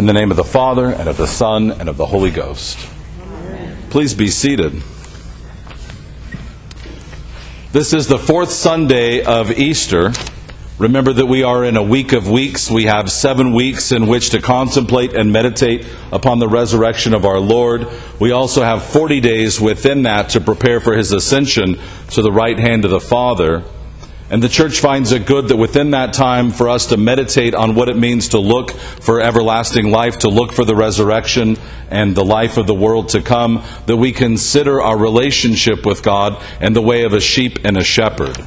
In the name of the Father, and of the Son, and of the Holy Ghost. Please be seated. This is the fourth Sunday of Easter. Remember that we are in a week of weeks. We have seven weeks in which to contemplate and meditate upon the resurrection of our Lord. We also have 40 days within that to prepare for his ascension to the right hand of the Father. And the church finds it good that within that time for us to meditate on what it means to look for everlasting life, to look for the resurrection and the life of the world to come, that we consider our relationship with God in the way of a sheep and a shepherd.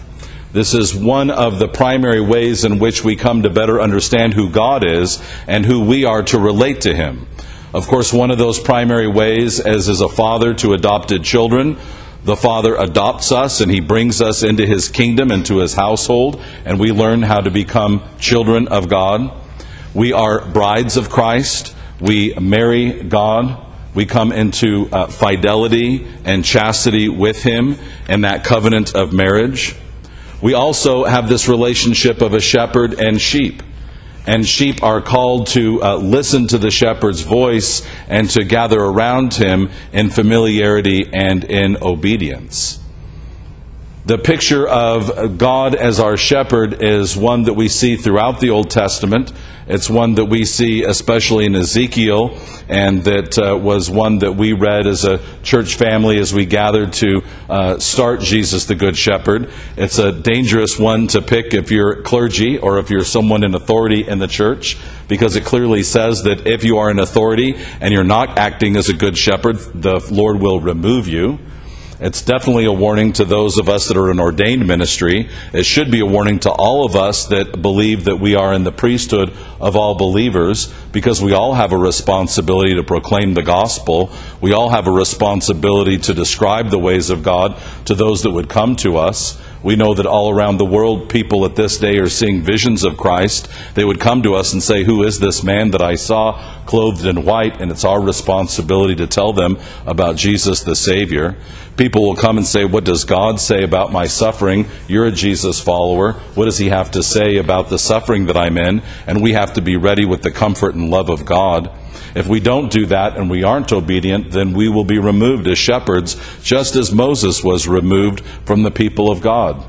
This is one of the primary ways in which we come to better understand who God is and who we are to relate to Him. Of course, one of those primary ways as is a father to adopted children. The Father adopts us and He brings us into His kingdom, into His household, and we learn how to become children of God. We are brides of Christ. We marry God. We come into uh, fidelity and chastity with Him in that covenant of marriage. We also have this relationship of a shepherd and sheep and sheep are called to uh, listen to the shepherd's voice and to gather around him in familiarity and in obedience. The picture of God as our shepherd is one that we see throughout the Old Testament. It's one that we see especially in Ezekiel, and that uh, was one that we read as a church family as we gathered to uh, start Jesus the Good Shepherd. It's a dangerous one to pick if you're clergy or if you're someone in authority in the church, because it clearly says that if you are in authority and you're not acting as a good shepherd, the Lord will remove you. It's definitely a warning to those of us that are in ordained ministry. It should be a warning to all of us that believe that we are in the priesthood of all believers because we all have a responsibility to proclaim the gospel. We all have a responsibility to describe the ways of God to those that would come to us. We know that all around the world, people at this day are seeing visions of Christ. They would come to us and say, Who is this man that I saw clothed in white? And it's our responsibility to tell them about Jesus the Savior. People will come and say, What does God say about my suffering? You're a Jesus follower. What does He have to say about the suffering that I'm in? And we have to be ready with the comfort and love of God. If we don't do that and we aren't obedient, then we will be removed as shepherds, just as Moses was removed from the people of God.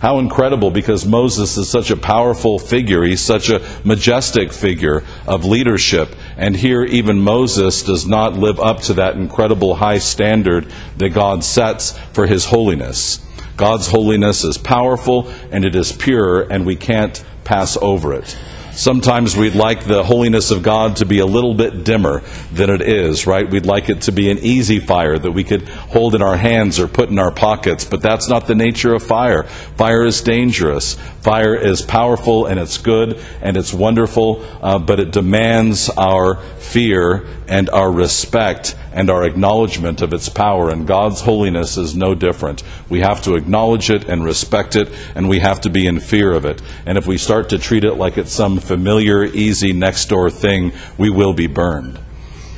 How incredible because Moses is such a powerful figure. He's such a majestic figure of leadership. And here, even Moses does not live up to that incredible high standard that God sets for his holiness. God's holiness is powerful and it is pure, and we can't pass over it. Sometimes we'd like the holiness of God to be a little bit dimmer than it is, right? We'd like it to be an easy fire that we could hold in our hands or put in our pockets, but that's not the nature of fire. Fire is dangerous. Fire is powerful and it's good and it's wonderful, uh, but it demands our fear and our respect and our acknowledgement of its power. And God's holiness is no different. We have to acknowledge it and respect it, and we have to be in fear of it. And if we start to treat it like it's some familiar, easy, next door thing, we will be burned.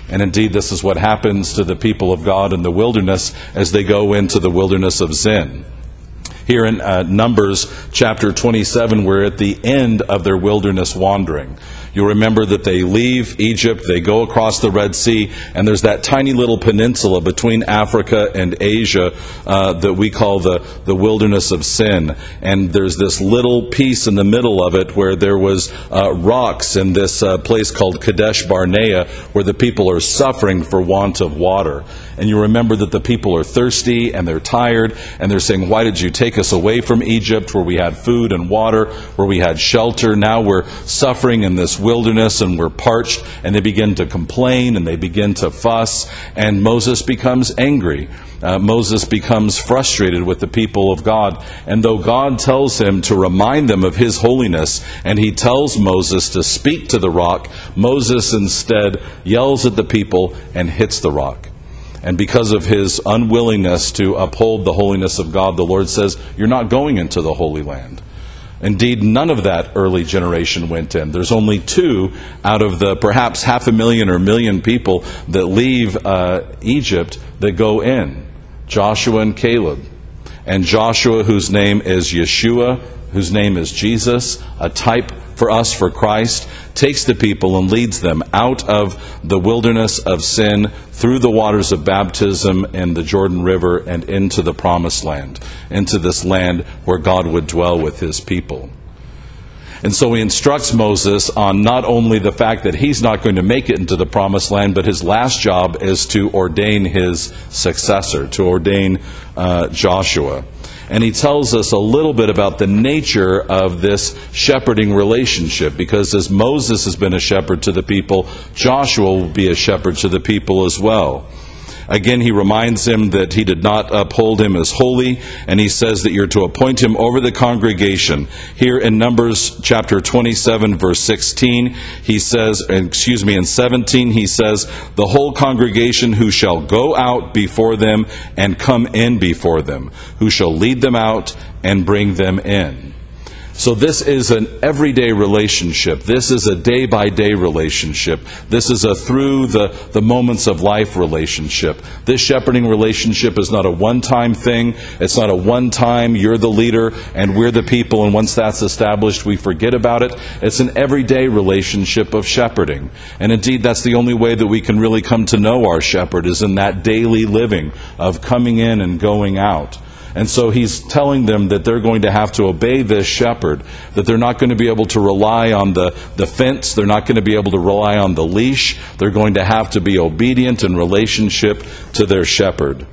And indeed, this is what happens to the people of God in the wilderness as they go into the wilderness of Zin. Here in uh, Numbers chapter 27, we're at the end of their wilderness wandering. You remember that they leave Egypt, they go across the Red Sea, and there's that tiny little peninsula between Africa and Asia uh, that we call the, the wilderness of sin. And there's this little piece in the middle of it where there was uh, rocks in this uh, place called Kadesh Barnea where the people are suffering for want of water and you remember that the people are thirsty and they're tired and they're saying, Why did you take us away from Egypt where we had food and water, where we had shelter? Now we're suffering in this wilderness and we're parched. And they begin to complain and they begin to fuss, and Moses becomes angry. Uh, Moses becomes frustrated with the people of God. And though God tells him to remind them of his holiness, and he tells Moses to speak to the rock, Moses instead yells at the people and hits the rock. And because of his unwillingness to uphold the holiness of God, the Lord says, You're not going into the Holy Land. Indeed, none of that early generation went in. There's only two out of the perhaps half a million or million people that leave uh, Egypt that go in Joshua and Caleb. And Joshua, whose name is Yeshua, whose name is Jesus, a type for us for Christ. takes the people and leads them out of the wilderness of sin through the waters of baptism and the Jordan River and into the promised land, into this land where God would dwell with his people. And so he instructs Moses on not only the fact that he's not going to make it into the promised land, but his last job is to ordain his successor, to ordain uh, Joshua. And he tells us a little bit about the nature of this shepherding relationship, because as Moses has been a shepherd to the people, Joshua will be a shepherd to the people as well. Again, he reminds him that he did not uphold him as holy, and he says that you're to appoint him over the congregation. Here in Numbers chapter 27, verse 16, he says, excuse me, in 17, he says, the whole congregation who shall go out before them and come in before them, who shall lead them out and bring them in. So this is an everyday relationship. This is a day by day relationship. This is a through the, the moments of life relationship. This shepherding relationship is not a one time thing. It's not a one time, you're the leader and we're the people, and once that's established, we forget about it. It's an everyday relationship of shepherding. And indeed, that's the only way that we can really come to know our shepherd is in that daily living of coming in and going out. And so he's telling them that they're going to have to obey this shepherd, that they're not going to be able to rely on the, the fence, they're not going to be able to rely on the leash, they're going to have to be obedient in relationship to their shepherd.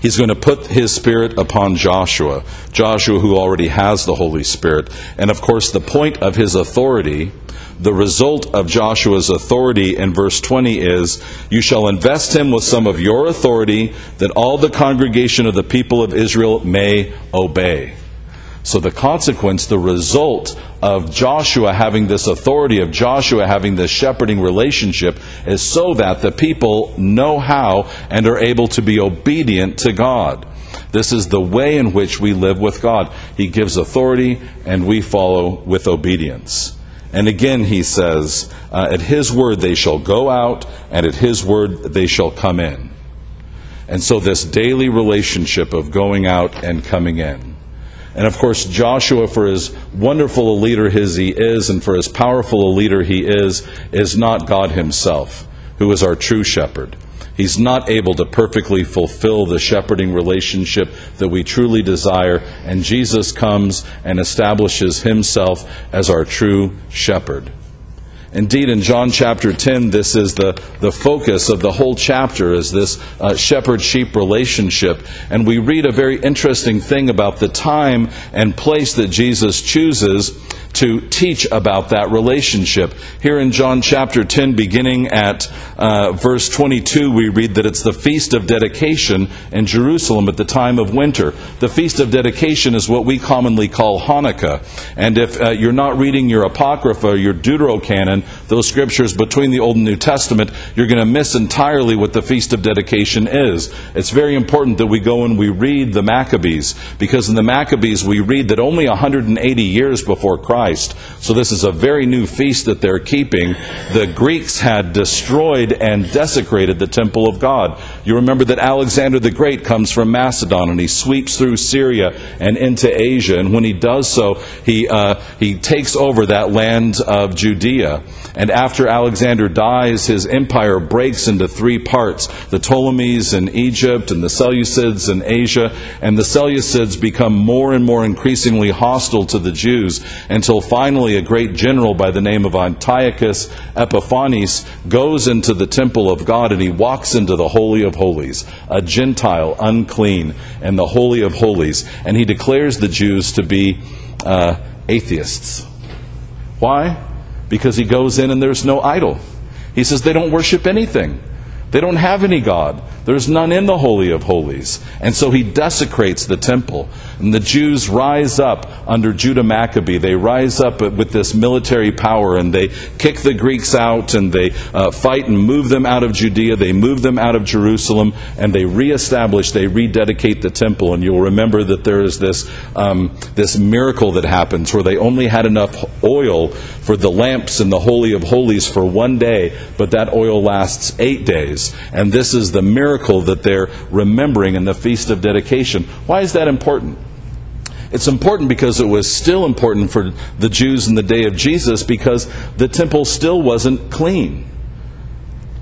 He's going to put his spirit upon Joshua, Joshua who already has the Holy Spirit. And of course, the point of his authority the result of Joshua's authority in verse 20 is, You shall invest him with some of your authority, that all the congregation of the people of Israel may obey. So the consequence, the result of Joshua having this authority, of Joshua having this shepherding relationship, is so that the people know how and are able to be obedient to God. This is the way in which we live with God. He gives authority, and we follow with obedience. And again, he says, uh, At his word they shall go out, and at his word they shall come in. And so, this daily relationship of going out and coming in. And of course, Joshua, for as wonderful a leader as he is, and for as powerful a leader he is, is not God himself, who is our true shepherd. He's not able to perfectly fulfill the shepherding relationship that we truly desire, and Jesus comes and establishes himself as our true shepherd. Indeed, in John chapter 10, this is the, the focus of the whole chapter, is this uh, shepherd-sheep relationship. And we read a very interesting thing about the time and place that Jesus chooses to teach about that relationship. Here in John chapter 10, beginning at uh, verse 22, we read that it's the Feast of Dedication in Jerusalem at the time of winter. The Feast of Dedication is what we commonly call Hanukkah. And if uh, you're not reading your Apocrypha, your Deuterocanon, those scriptures between the Old and New Testament, you're going to miss entirely what the Feast of Dedication is. It's very important that we go and we read the Maccabees, because in the Maccabees we read that only 180 years before Christ, Christ. So this is a very new feast that they're keeping. The Greeks had destroyed and desecrated the temple of God. You remember that Alexander the Great comes from Macedon and he sweeps through Syria and into Asia. And when he does so, he, uh, he takes over that land of Judea. And after Alexander dies, his empire breaks into three parts the Ptolemies in Egypt, and the Seleucids in Asia. And the Seleucids become more and more increasingly hostile to the Jews until until finally a great general by the name of Antiochus Epiphanes goes into the temple of God and he walks into the Holy of Holies, a Gentile, unclean, and the Holy of Holies, and he declares the Jews to be uh, atheists. Why? Because he goes in and there's no idol. He says they don't worship anything. They don't have any God. There's none in the Holy of Holies. And so he desecrates the temple. And the Jews rise up under Judah Maccabee. They rise up with this military power and they kick the Greeks out and they uh, fight and move them out of Judea. They move them out of Jerusalem and they reestablish, they rededicate the temple. And you'll remember that there is this, um, this miracle that happens where they only had enough oil for the lamps in the Holy of Holies for one day, but that oil lasts eight days. And this is the miracle that they're remembering in the Feast of Dedication. Why is that important? It's important because it was still important for the Jews in the day of Jesus because the temple still wasn't clean.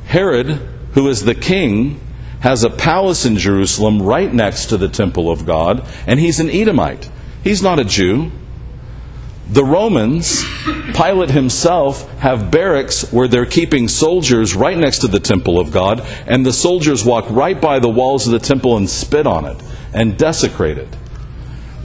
Herod, who is the king, has a palace in Jerusalem right next to the temple of God, and he's an Edomite. He's not a Jew. The Romans, Pilate himself, have barracks where they're keeping soldiers right next to the temple of God, and the soldiers walk right by the walls of the temple and spit on it and desecrate it.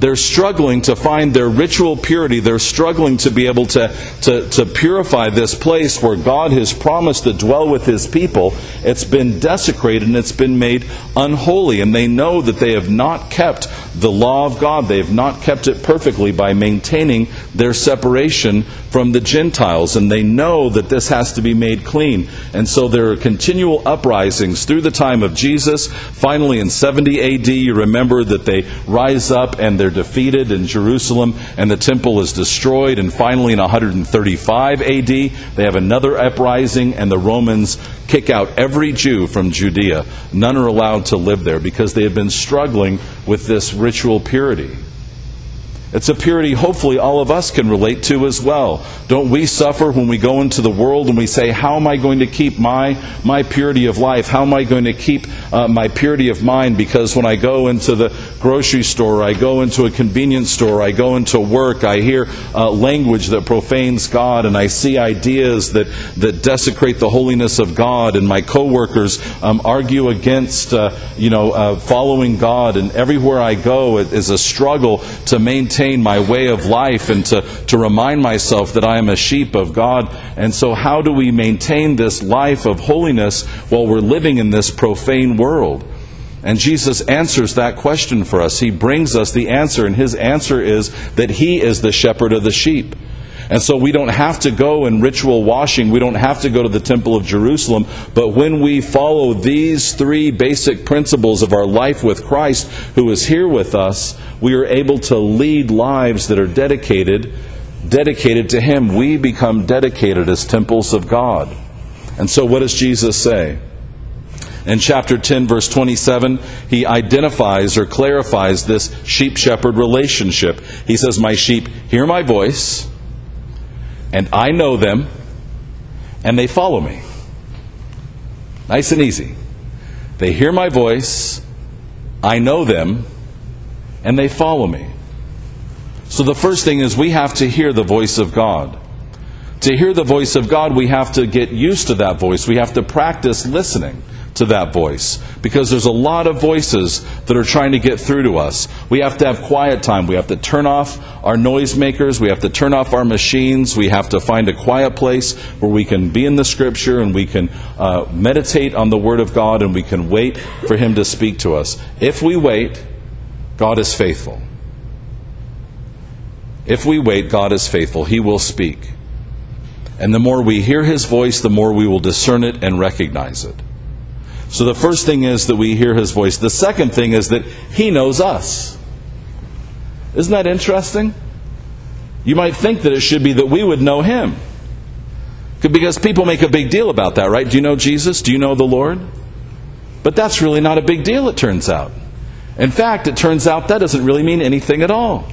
They're struggling to find their ritual purity. They're struggling to be able to, to, to purify this place where God has promised to dwell with his people. It's been desecrated and it's been made unholy. And they know that they have not kept the law of God. They have not kept it perfectly by maintaining their separation from the Gentiles. And they know that this has to be made clean. And so there are continual uprisings through the time of Jesus. Finally, in 70 AD, you remember that they rise up and they're defeated in Jerusalem and the temple is destroyed. And finally, in 135 AD, they have another uprising and the Romans kick out every Jew from Judea. None are allowed to live there because they have been struggling with this ritual purity. It's a purity hopefully all of us can relate to as well. Don't we suffer when we go into the world and we say, How am I going to keep my, my purity of life? How am I going to keep uh, my purity of mind? Because when I go into the grocery store, I go into a convenience store, I go into work, I hear uh, language that profanes God, and I see ideas that, that desecrate the holiness of God, and my coworkers um, argue against uh, you know, uh, following God, and everywhere I go it is a struggle to maintain maintain my way of life and to, to remind myself that I am a sheep of God. And so, how do we maintain this life of holiness while we're living in this profane world? And Jesus answers that question for us. He brings us the answer, and his answer is that he is the shepherd of the sheep. And so we don't have to go in ritual washing. We don't have to go to the Temple of Jerusalem. But when we follow these three basic principles of our life with Christ, who is here with us, we are able to lead lives that are dedicated, dedicated to Him. We become dedicated as temples of God. And so what does Jesus say? In chapter 10, verse 27, he identifies or clarifies this sheep shepherd relationship. He says, My sheep hear my voice and I know them, and they follow me. Nice and easy. They hear my voice, I know them, and they follow me. So the first thing is we have to hear the voice of God. To hear the voice of God, we have to get used to that voice. We have to practice listening to that voice because there's a lot of voices that are trying to get through to us. We have to have quiet time. We have to turn off our noisemakers. We have to turn off our machines. We have to find a quiet place where we can be in the Scripture and we can uh, meditate on the Word of God and we can wait for Him to speak to us. If we wait, God is faithful. If we wait, God is faithful. He will speak. And the more we hear His voice, the more we will discern it and recognize it. So the first thing is that we hear his voice. The second thing is that he knows us. Isn't that interesting? You might think that it should be that we would know him. Because people make a big deal about that, right? Do you know Jesus? Do you know the Lord? But that's really not a big deal, it turns out. In fact, it turns out that doesn't really mean anything at all.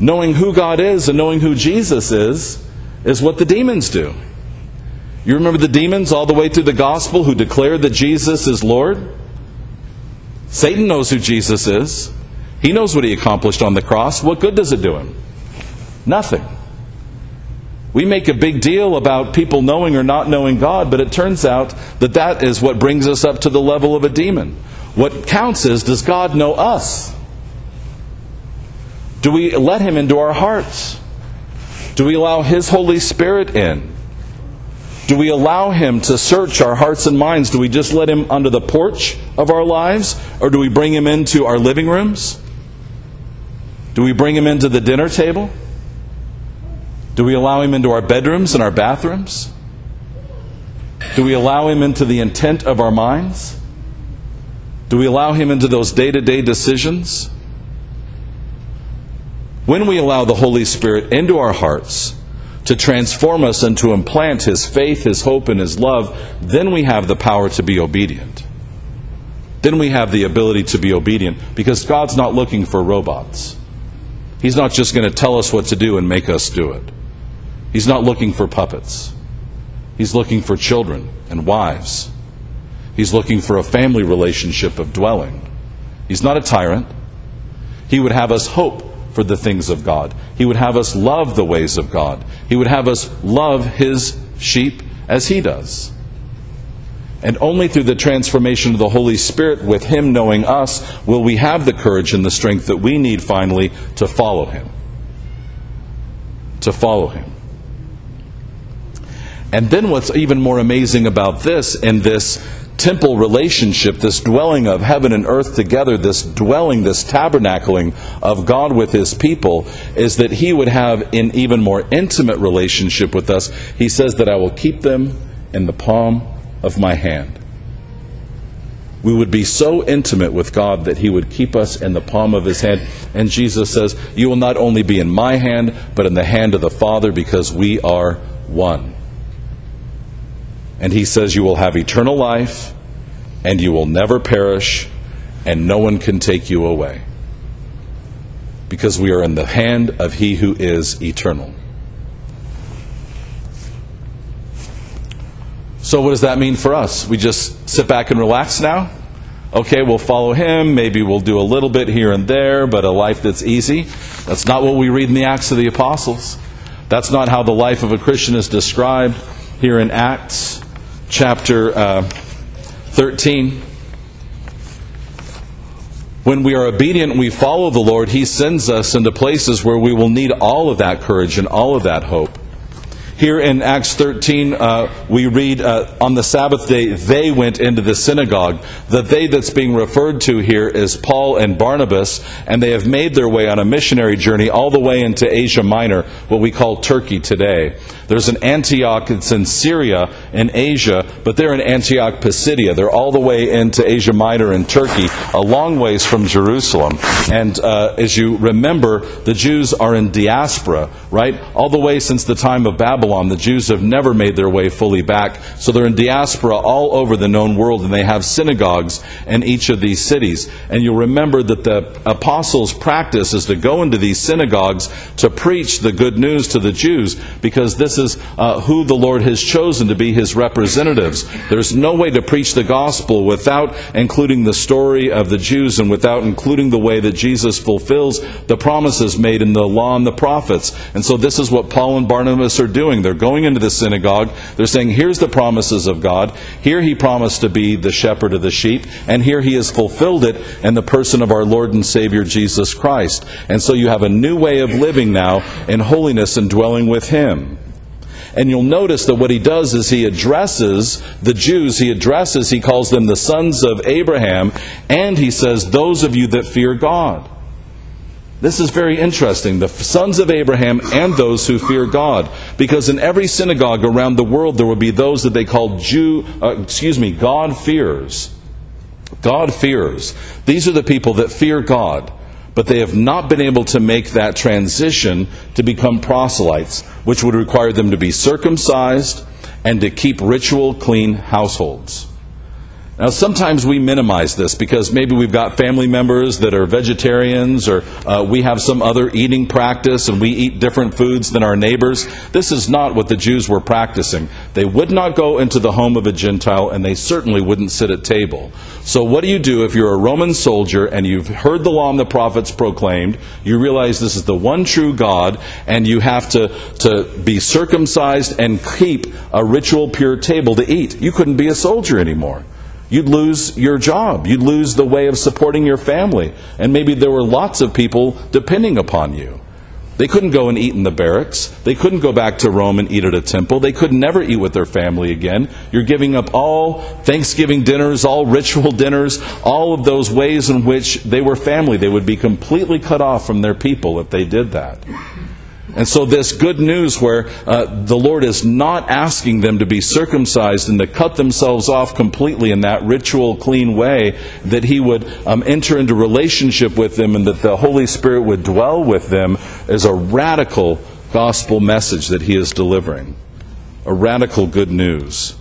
Knowing who God is and knowing who Jesus is is what the demons do. You remember the demons all the way through the gospel who declared that Jesus is Lord? Satan knows who Jesus is. He knows what he accomplished on the cross. What good does it do him? Nothing. We make a big deal about people knowing or not knowing God, but it turns out that that is what brings us up to the level of a demon. What counts is does God know us? Do we let him into our hearts? Do we allow his Holy Spirit in? Do we allow Him to search our hearts and minds? Do we just let Him under the porch of our lives? Or do we bring Him into our living rooms? Do we bring Him into the dinner table? Do we allow Him into our bedrooms and our bathrooms? Do we allow Him into the intent of our minds? Do we allow Him into those day to day decisions? When we allow the Holy Spirit into our hearts, to transform us and to implant His faith, His hope, and His love, then we have the power to be obedient. Then we have the ability to be obedient because God's not looking for robots. He's not just going to tell us what to do and make us do it. He's not looking for puppets. He's looking for children and wives. He's looking for a family relationship of dwelling. He's not a tyrant. He would have us hope for the things of God. He would have us love the ways of God. He would have us love His sheep as He does. And only through the transformation of the Holy Spirit, with Him knowing us, will we have the courage and the strength that we need finally to follow Him. To follow Him. And then what's even more amazing about this in this temple relationship, this dwelling of heaven and earth together, this dwelling, this tabernacling of God with his people, is that he would have an even more intimate relationship with us. He says that I will keep them in the palm of my hand. We would be so intimate with God that he would keep us in the palm of his hand. And Jesus says, You will not only be in my hand, but in the hand of the Father because we are one. And he says, You will have eternal life, and you will never perish, and no one can take you away. Because we are in the hand of he who is eternal. So, what does that mean for us? We just sit back and relax now? Okay, we'll follow him. Maybe we'll do a little bit here and there, but a life that's easy. That's not what we read in the Acts of the Apostles. That's not how the life of a Christian is described here in Acts chapter uh, 13. When we are obedient, we follow the Lord, He sends us into places where we will need all of that courage and all of that hope. Here in Acts 13, uh, we read uh, on the Sabbath day, they went into the synagogue. The they that's being referred to here is Paul and Barnabas, and they have made their way on a missionary journey all the way into Asia Minor, what we call Turkey today. There's an Antioch, it's in Syria, in Asia, but they're in Antioch Pisidia. They're all the way into Asia Minor in Turkey, a long ways from Jerusalem. And uh, as you remember, the Jews are in diaspora, right? All the way since the time of Babylon, the Jews have never made their way fully back. So they're in diaspora all over the known world, and they have synagogues in each of these cities. And you'll remember that the apostles' practice is to go into these synagogues to preach the good news to the Jews, because this is uh, who the Lord has chosen to be his representatives. There's no way to preach the gospel without including the story of the Jews and without including the way that Jesus fulfills the promises made in the law and the prophets. And so this is what Paul and Barnabas are doing. They're going into the synagogue. They're saying, here's the promises of God. Here he promised to be the shepherd of the sheep, and here he has fulfilled it in the person of our Lord and Savior Jesus Christ. And so you have a new way of living now in holiness and dwelling with him. And you'll notice that what he does is he addresses the Jews, he addresses, he calls them the sons of Abraham, and he says, Those of you that fear God. This is very interesting. The sons of Abraham and those who fear God. Because in every synagogue around the world, there will be those that they call Jew, uh, excuse me, God fears. God fears. These are the people that fear God but they have not been able to make that transition to become proselytes, which would require them to be circumcised and to keep ritual clean households. Now, sometimes we minimize this because maybe we've got family members that are vegetarians or uh, we have some other eating practice and we eat different foods than our neighbors. This is not what the Jews were practicing. They would not go into the home of a Gentile and they certainly wouldn't sit at table. So, what do you do if you're a Roman soldier and you've heard the law and the prophets proclaimed? You realize this is the one true God and you have to, to be circumcised and keep a ritual pure table to eat. You couldn't be a soldier anymore you'd lose your job. You'd lose the way of supporting your family. And maybe there were lots of people depending upon you. They couldn't go and eat in the barracks. They couldn't go back to Rome and eat at a temple. They could never eat with their family again. You're giving up all Thanksgiving dinners, all ritual dinners, all of those ways in which they were family. They would be completely cut off from their people if they did that. And so, this good news where uh, the Lord is not asking them to be circumcised and to cut themselves off completely in that ritual, clean way, that He would um, enter into relationship with them and that the Holy Spirit would dwell with them, is a radical gospel message that He is delivering. A radical good news.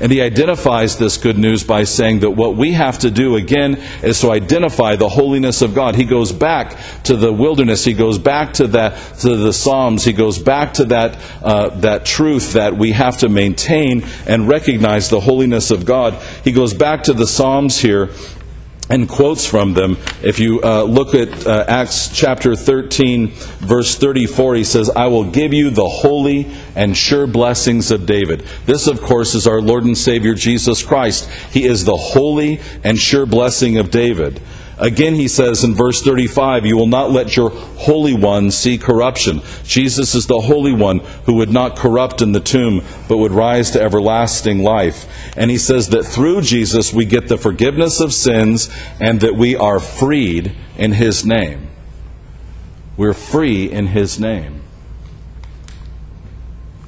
And he identifies this good news by saying that what we have to do again is to identify the holiness of God. He goes back to the wilderness. He goes back to that to the Psalms. He goes back to that uh, that truth that we have to maintain and recognize the holiness of God. He goes back to the Psalms here and quotes from them. If you uh, look at uh, Acts chapter 13, verse 34, he says, I will give you the holy and sure blessings of David. This, of course, is our Lord and Savior Jesus Christ. He is the holy and sure blessing of David. Again, he says in verse 35, You will not let your Holy One see corruption. Jesus is the Holy One who would not corrupt in the tomb, but would rise to everlasting life. And he says that through Jesus we get the forgiveness of sins and that we are freed in his name. We're free in his name.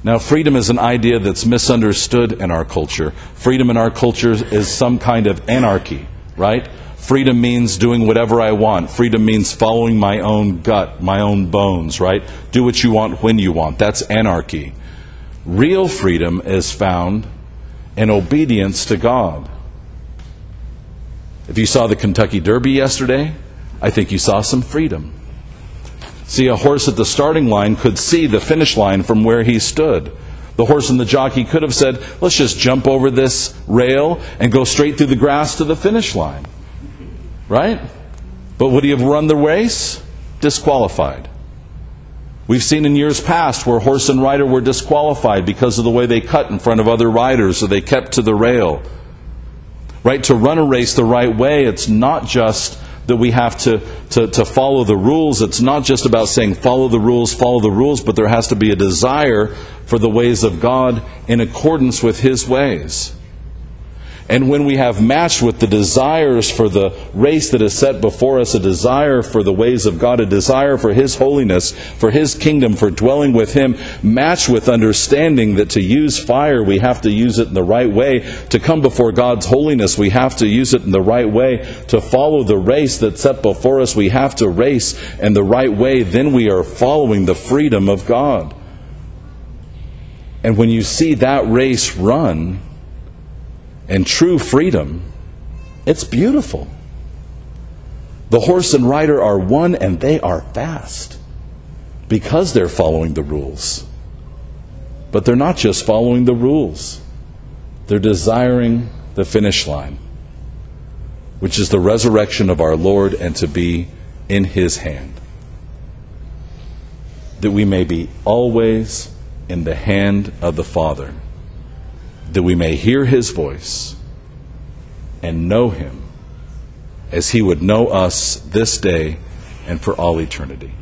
Now, freedom is an idea that's misunderstood in our culture. Freedom in our culture is some kind of anarchy, right? Freedom means doing whatever I want. Freedom means following my own gut, my own bones, right? Do what you want when you want. That's anarchy. Real freedom is found in obedience to God. If you saw the Kentucky Derby yesterday, I think you saw some freedom. See, a horse at the starting line could see the finish line from where he stood. The horse and the jockey could have said, let's just jump over this rail and go straight through the grass to the finish line. Right? But would he have run the race? Disqualified. We've seen in years past where horse and rider were disqualified because of the way they cut in front of other riders or they kept to the rail. Right? To run a race the right way, it's not just that we have to, to, to follow the rules. It's not just about saying follow the rules, follow the rules, but there has to be a desire for the ways of God in accordance with His ways. And when we have matched with the desires for the race that is set before us, a desire for the ways of God, a desire for His holiness, for His kingdom, for dwelling with Him, matched with understanding that to use fire, we have to use it in the right way. To come before God's holiness, we have to use it in the right way. To follow the race that's set before us, we have to race in the right way. Then we are following the freedom of God. And when you see that race run, and true freedom, it's beautiful. The horse and rider are one and they are fast because they're following the rules. But they're not just following the rules, they're desiring the finish line, which is the resurrection of our Lord and to be in his hand. That we may be always in the hand of the Father that we may hear his voice and know him as he would know us this day and for all eternity.